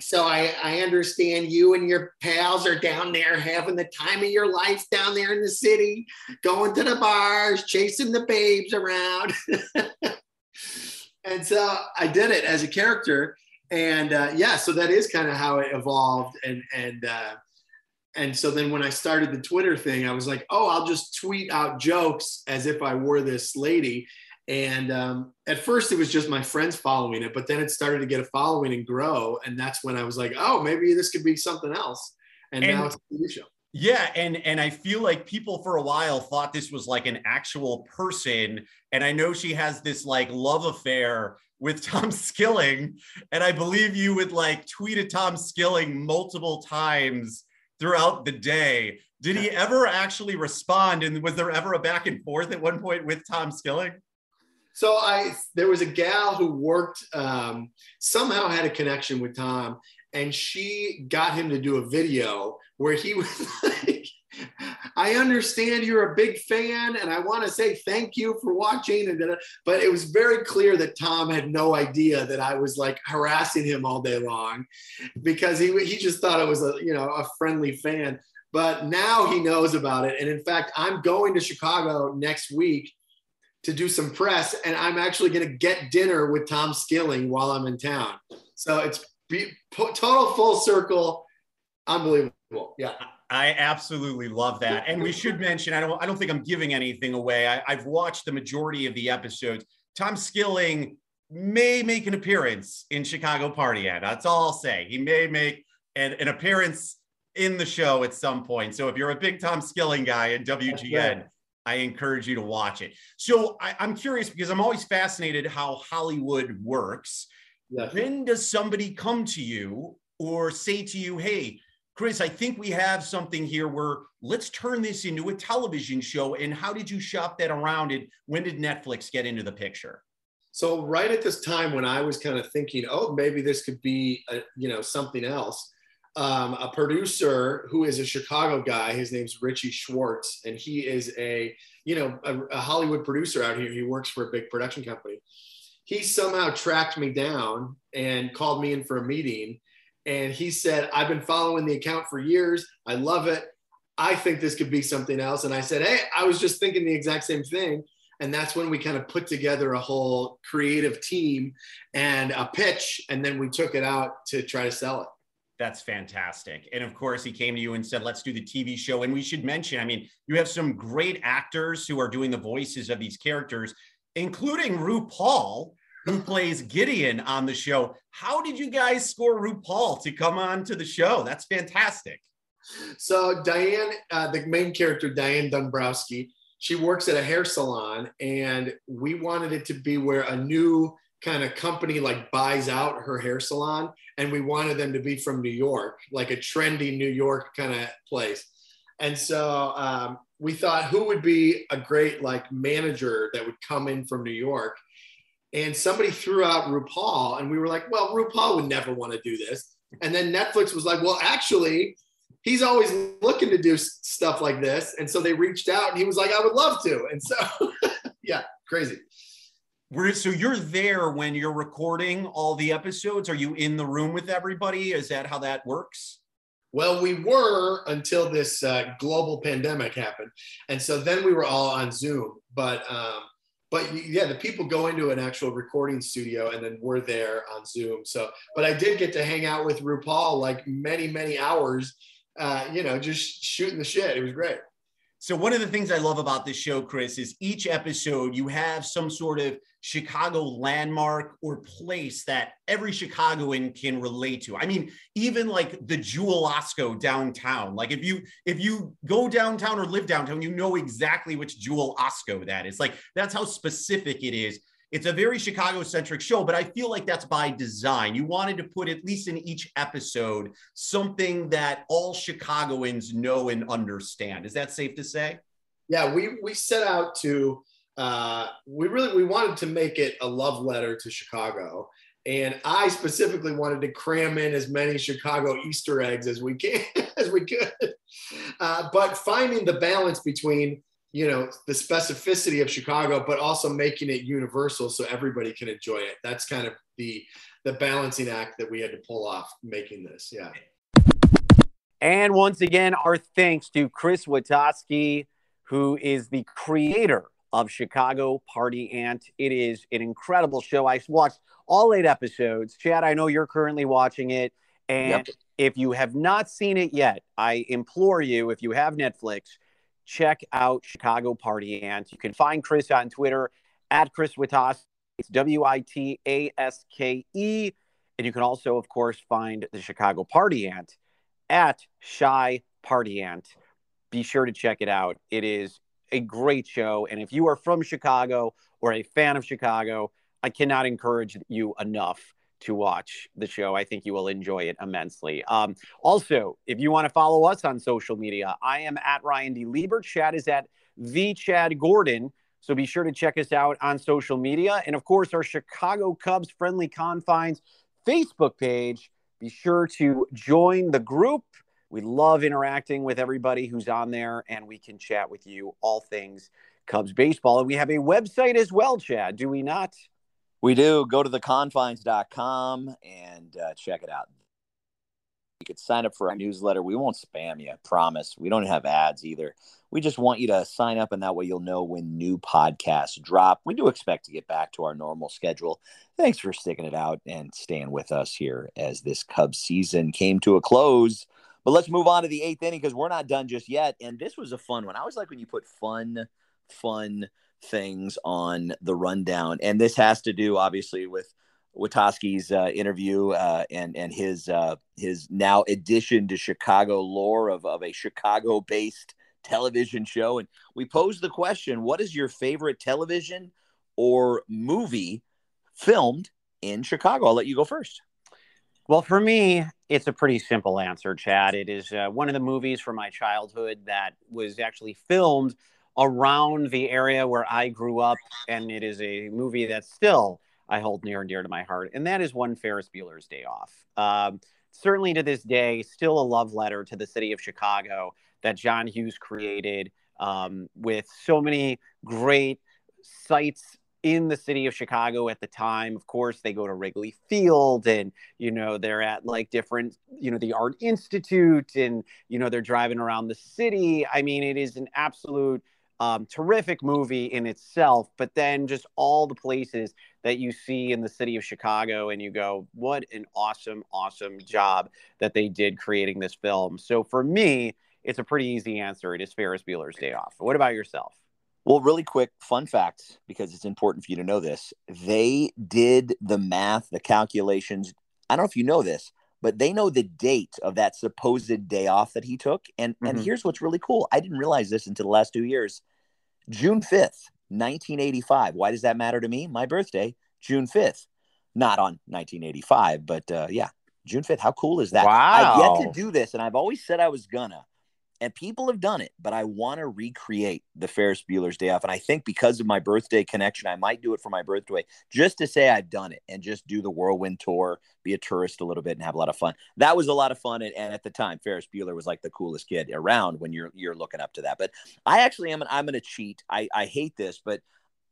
so I, I understand you and your pals are down there having the time of your life down there in the city, going to the bars, chasing the babes around. and so I did it as a character. And uh, yeah, so that is kind of how it evolved. And, and, uh, and so then when I started the Twitter thing, I was like, oh, I'll just tweet out jokes as if I were this lady. And um, at first, it was just my friends following it, but then it started to get a following and grow. And that's when I was like, oh, maybe this could be something else. And, and now it's a TV show. Yeah, and and I feel like people for a while thought this was like an actual person, and I know she has this like love affair with Tom Skilling, and I believe you would like tweet at Tom Skilling multiple times throughout the day. Did he ever actually respond? And was there ever a back and forth at one point with Tom Skilling? So I there was a gal who worked um, somehow had a connection with Tom, and she got him to do a video where he was like, "I understand you're a big fan, and I want to say thank you for watching." But it was very clear that Tom had no idea that I was like harassing him all day long, because he he just thought it was a you know a friendly fan. But now he knows about it, and in fact, I'm going to Chicago next week to do some press, and I'm actually going to get dinner with Tom Skilling while I'm in town. So it's be, total full circle, unbelievable. Yeah. I absolutely love that, and we should mention. I don't. I don't think I'm giving anything away. I, I've watched the majority of the episodes. Tom Skilling may make an appearance in Chicago Party Aunt. That's all I'll say. He may make an, an appearance in the show at some point. So if you're a big Tom Skilling guy in WGN, I encourage you to watch it. So I, am curious because I'm always fascinated how Hollywood works. When does somebody come to you or say to you, hey, Chris, I think we have something here where let's turn this into a television show. And how did you shop that around? And when did Netflix get into the picture? So right at this time when I was kind of thinking, oh, maybe this could be, a, you know, something else um, a producer who is a Chicago guy. His name's Richie Schwartz, and he is a you know a, a, Hollywood producer out here. He works for a big production company, he somehow tracked me down and called me in for a meeting. And he said, I've been following the account for years. I love it. I think this could be something else. And I said, Hey, I was just thinking the exact same thing. And that's when we kind of put together a whole creative team and a pitch. And then we took it out to try to sell it. That's fantastic. And of course, he came to you and said, let's do the TV show. And we should mention, I mean, you have some great actors who are doing the voices of these characters, including RuPaul, who plays Gideon on the show. How did you guys score RuPaul to come on to the show? That's fantastic. So Diane, uh, the main character, Diane Dombrowski, she works at a hair salon, and we wanted it to be where a new kind of company like buys out her hair salon, and we wanted them to be from New York, like a trendy New York kind of place. And so um, we thought, who would be a great like manager that would come in from New York? And somebody threw out RuPaul, and we were like, well, RuPaul would never want to do this. And then Netflix was like, well, actually, he's always looking to do stuff like this. And so they reached out and he was like, I would love to. And so, yeah, crazy. We're, so you're there when you're recording all the episodes. Are you in the room with everybody? Is that how that works? Well, we were until this uh, global pandemic happened, and so then we were all on Zoom. But um, but yeah, the people go into an actual recording studio, and then we're there on Zoom. So, but I did get to hang out with RuPaul like many many hours uh, you know, just shooting the shit. It was great. So one of the things I love about this show, Chris, is each episode you have some sort of Chicago landmark or place that every Chicagoan can relate to. I mean, even like the Jewel Osco downtown. Like if you if you go downtown or live downtown, you know exactly which Jewel Osco that is. Like that's how specific it is it's a very Chicago centric show, but I feel like that's by design. You wanted to put, at least in each episode, something that all Chicagoans know and understand. Is that safe to say? Yeah, we, we set out to, uh, we really, we wanted to make it a love letter to Chicago. And I specifically wanted to cram in as many Chicago Easter eggs as we can, as we could. Uh, but finding the balance between you know the specificity of chicago but also making it universal so everybody can enjoy it that's kind of the the balancing act that we had to pull off making this yeah and once again our thanks to chris witaske who is the creator of chicago party aunt it is an incredible show i watched all eight episodes chad i know you're currently watching it and yep. if you have not seen it yet i implore you if you have netflix check out Chicago Party Aunt. You can find Chris on Twitter at Chris Witaske. It's W I T A S K E. And you can also, of course, find the Chicago Party Aunt at Chi Party Aunt. Be sure to check it out. It is a great show. And if you are from Chicago or a fan of Chicago, I cannot encourage you enough to watch the show. I think you will enjoy it immensely. Um, also, if you want to follow us on social media, I am at Ryan D. Lieber. Chad is at the Chad Gordon. So be sure to check us out on social media. And of course, our Chicago Cubs Friendly Confines Facebook page. Be sure to join the group. We love interacting with everybody who's on there, and we can chat with you all things Cubs baseball. And we have a website as well, Chad, do we not? We do. Go to theconfines.com and uh, check it out. You could sign up for our newsletter. We won't spam you, promise. We don't have ads either. We just want you to sign up, and that way you'll know when new podcasts drop. We do expect to get back to our normal schedule. Thanks for sticking it out and staying with us here as this Cubs season came to a close. But let's move on to the eighth inning because we're not done just yet. And this was a fun one. I always like when you put fun, fun things on the rundown, and this has to do obviously with Witaske's uh, interview uh, and and his uh, his now addition to Chicago lore of of a Chicago based television show. And we posed the question: What is your favorite television or movie filmed in Chicago? I'll let you go first. Well, for me, it's a pretty simple answer, Chad. It is uh, one of the movies from my childhood that was actually filmed around the area where I grew up, and it is a movie that still I hold near and dear to my heart, and that is one Ferris Bueller's Day Off. Um, certainly to this day, still a love letter to the city of Chicago that John Hughes created um, with so many great sights in the city of Chicago at the time. Of course, they go to Wrigley Field and, you know, they're at like different, you know, the Art Institute and, you know, they're driving around the city. I mean, it is an absolute um, terrific movie in itself, but then just all the places that you see in the city of Chicago and you go, what an awesome, awesome job that they did creating this film. So for me, it's a pretty easy answer. It is Ferris Bueller's Day Off. What about yourself? Well, really quick fun fact because it's important for you to know this. They did the math, the calculations. I don't know if you know this, but they know the date of that supposed day off that he took. And mm-hmm. and here's what's really cool. I didn't realize this until the last 2 years. June 5th, 1985. Why does that matter to me? My birthday, June 5th. Not on 1985, but uh, yeah, June 5th. How cool is that? Wow. I've yet to do this, and I've always said I was gonna and people have done it, but I want to recreate the Ferris Bueller's Day Off. And I think because of my birthday connection, I might do it for my birthday just to say I've done it and just do the whirlwind tour, be a tourist a little bit, and have a lot of fun. That was a lot of fun. And, and at the time, Ferris Bueller was like the coolest kid around when you're you're looking up to that. But I actually am. I'm going to cheat. I I hate this, but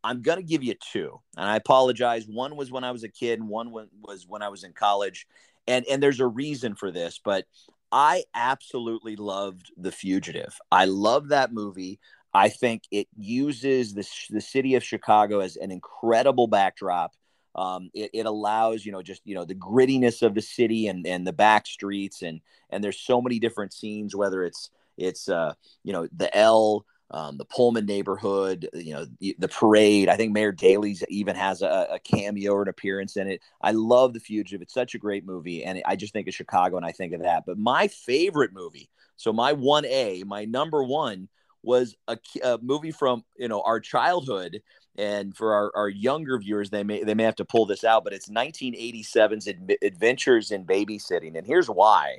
I'm going to give you two. And I apologize. One was when I was a kid, and one was when I was in college. And and there's a reason for this, but I absolutely loved The Fugitive. I love that movie. I think it uses the, the city of Chicago as an incredible backdrop. Um, it, it allows, you know, just, you know, the grittiness of the city and, and the back streets. And, and there's so many different scenes, whether it's, it's, uh, you know, the L, um, the Pullman neighborhood, you know, the parade. I think Mayor Daley's even has a, a, cameo or an appearance in it. I love The Fugitive. It's such a great movie. And I just think of Chicago and I think of that. But my favorite movie, so my 1A, my number one was a, a movie from, you know, our childhood. And for our, our younger viewers, they may they may have to pull this out, but it's 1987's Adventures in Babysitting. And here's why.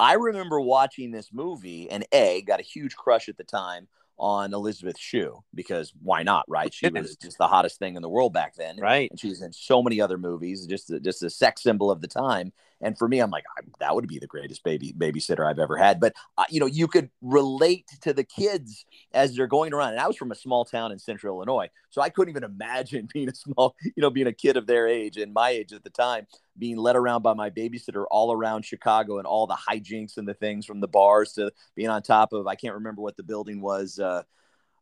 I remember watching this movie and A, got a huge crush at the time on Elizabeth Shue because why not, right? She was just the hottest thing in the world back then. Right. And she was in so many other movies, just, just a sex symbol of the time. And for me, I'm like, that would be the greatest baby babysitter I've ever had. But uh, you know, you could relate to the kids as they're going around. And I was from a small town in Central Illinois, so I couldn't even imagine being a small, you know, being a kid of their age and my age at the time, being led around by my babysitter all around Chicago and all the hijinks and the things from the bars to being on top of. I can't remember what the building was. Uh,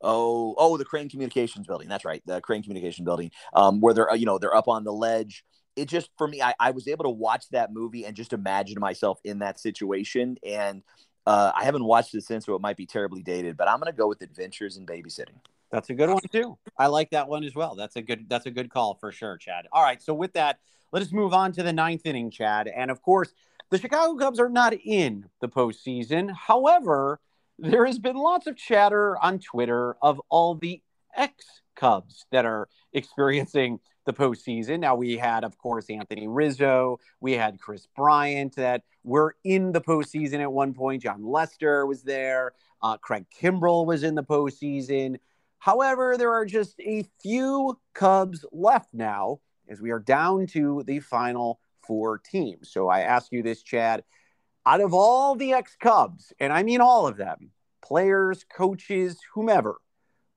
oh oh the Crain communications building that's right the Crain communication building um, where they're you know they're up on the ledge it just for me I, I was able to watch that movie and just imagine myself in that situation. And uh, i haven't watched it since so it might be terribly dated but i'm going to go with adventures in babysitting. That's a good one too. I like that one as well. That's a good that's a good call for sure chad. All right so with that let us move on to the ninth inning chad. And of course the chicago cubs are not in the postseason. However there has been lots of chatter on twitter of all the ex cubs that are experiencing the postseason. Now we had, of course, Anthony Rizzo. We had Kris Bryant that were in the postseason at one point. Jon Lester was there. Uh, Craig Kimbrel was in the postseason. However, there are just a few Cubs left now as we are down to the final four teams. So I ask you this, Chad. Out of all the ex Cubs, and I mean all of them, players, coaches, whomever,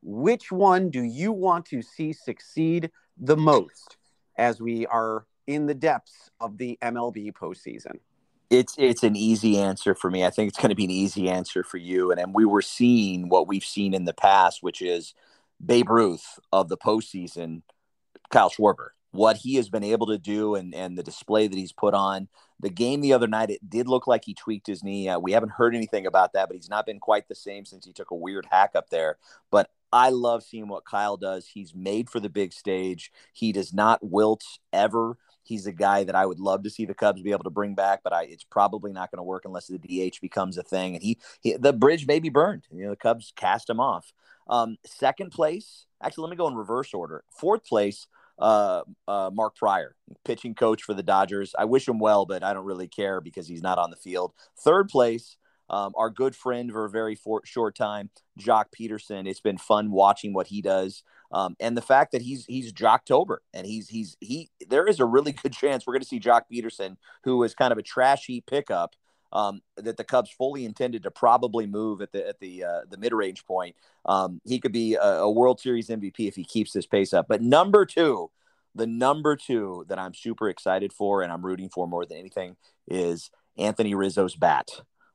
which one do you want to see succeed the most as we are in the depths of the MLB postseason? It's it's an easy answer for me. I think it's going to be an easy answer for you. And and we were seeing what we've seen in the past, which is Babe Ruth of the postseason, Kyle Schwarber. What he has been able to do and and the display that he's put on. The game the other night, it did look like he tweaked his knee. Uh, we haven't heard anything about that, but he's not been quite the same since he took a weird hack up there. But I love seeing what Kyle does. He's made for the big stage. He does not wilt ever. He's a guy that I would love to see the Cubs be able to bring back, but I, it's probably not going to work unless the DH becomes a thing. And he, he, the bridge may be burned. You know, the Cubs cast him off. Um, second place, actually, let me go in reverse order. Fourth place, uh, uh, Mark Prior, pitching coach for the Dodgers. I wish him well, but I don't really care because he's not on the field. Third place, um, our good friend for a very for, short time, Joc Pederson. It's been fun watching what he does, um, and the fact that he's he's Joctober, and he's he's he. There is a really good chance we're going to see Joc Pederson, who is kind of a trashy pickup, um, that the Cubs fully intended to probably move at the at the uh, the mid range point. Um, he could be a, a World Series MVP if he keeps this pace up. But number two, the number two that I'm super excited for and I'm rooting for more than anything is Anthony Rizzo's bat,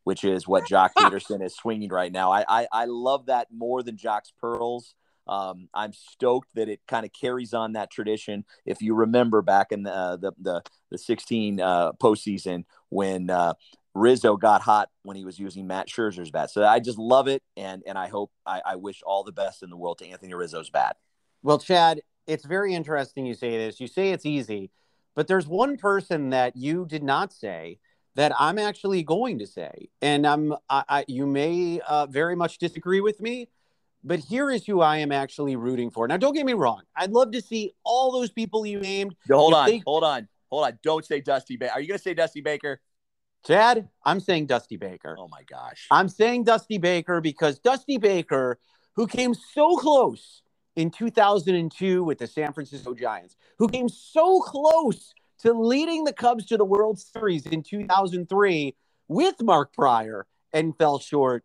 which is what Joc Pederson is swinging right now. I, I, I love that more than Joc's pearls. Um, I'm stoked that it kind of carries on that tradition. If you remember back in the the the, the 16 uh, postseason when uh, Rizzo got hot when he was using Matt Szczur's bat, so I just love it, and and I hope I, I wish all the best in the world to Anthony Rizzo's bat. Well, Chad, it's very interesting you say this. You say it's easy, but there's one person that you did not say that I'm actually going to say, and I'm I, I you may uh, very much disagree with me, but here is who I am actually rooting for. Now, don't get me wrong. I'd love to see all those people you named. hold on, they... hold on, hold on. Don't say Dusty Baker. Are you going to say Dusty Baker? Chad, I'm saying Dusty Baker. Oh my gosh. I'm saying Dusty Baker because Dusty Baker, who came so close in 2002 with the San Francisco Giants, who came so close to leading the Cubs to the World Series in 2003 with Mark Prior and fell short.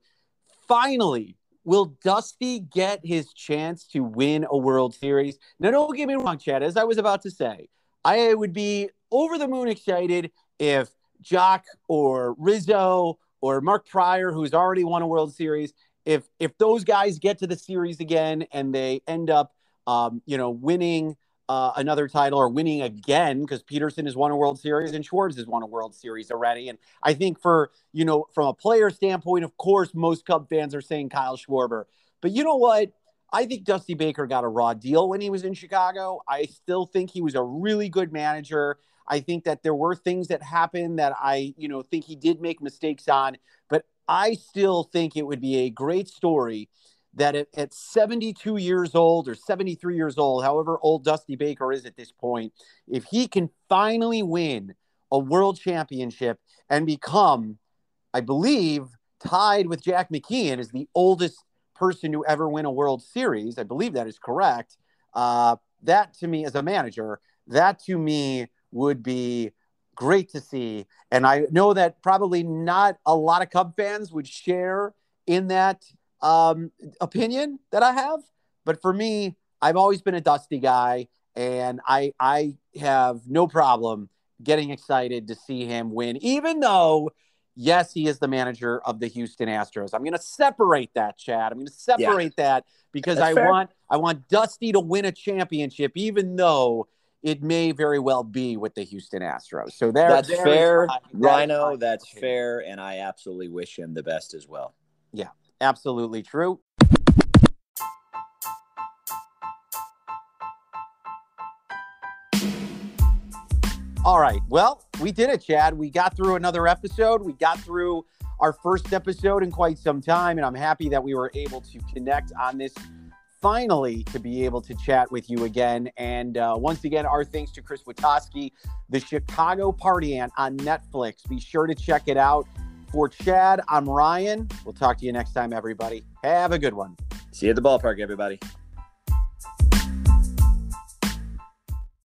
Finally, will Dusty get his chance to win a World Series? Now, don't get me wrong, Chad. As I was about to say, I would be over the moon excited if Joc or Rizzo or Mark Prior, who's already won a World Series, if if those guys get to the series again and they end up, um, you know, winning uh, another title or winning again, because Pederson has won a World Series and Schwartz has won a World Series already. And I think for you know, from a player standpoint, of course, most Cub fans are saying Kyle Schwarber. But you know what? I think Dusty Baker got a raw deal when he was in Chicago. I still think he was a really good manager. I think that there were things that happened that I, you know, think he did make mistakes on. But I still think it would be a great story that at, at 72 years old or 73 years old, however old Dusty Baker is at this point, if he can finally win a world championship and become, I believe, tied with Jack McKeon as the oldest person to ever win a World Series, I believe that is correct. Uh, that to me, as a manager, that to me would be great to see. And I know that probably not a lot of Cub fans would share in that um, opinion that I have. But for me, I've always been a Dusty guy, and I I have no problem getting excited to see him win, even though. Yes, he is the manager of the Houston Astros. I'm going to separate that, Chad. I'm going to separate yeah. that because That's I fair. want I want Dusty to win a championship, even though it may very well be with the Houston Astros. So there, that's there fair, is, Rhino. That's fair, and I absolutely wish him the best as well. Yeah, absolutely true. All right. Well, we did it, Chad. We got through another episode. We got through our first episode in quite some time, and I'm happy that we were able to connect on this finally to be able to chat with you again. And uh, once again, our thanks to Chris Witaske, the Chicago Party Aunt on Netflix. Be sure to check it out. For Chad, I'm Ryan. We'll talk to you next time, everybody. Have a good one. See you at the ballpark, everybody.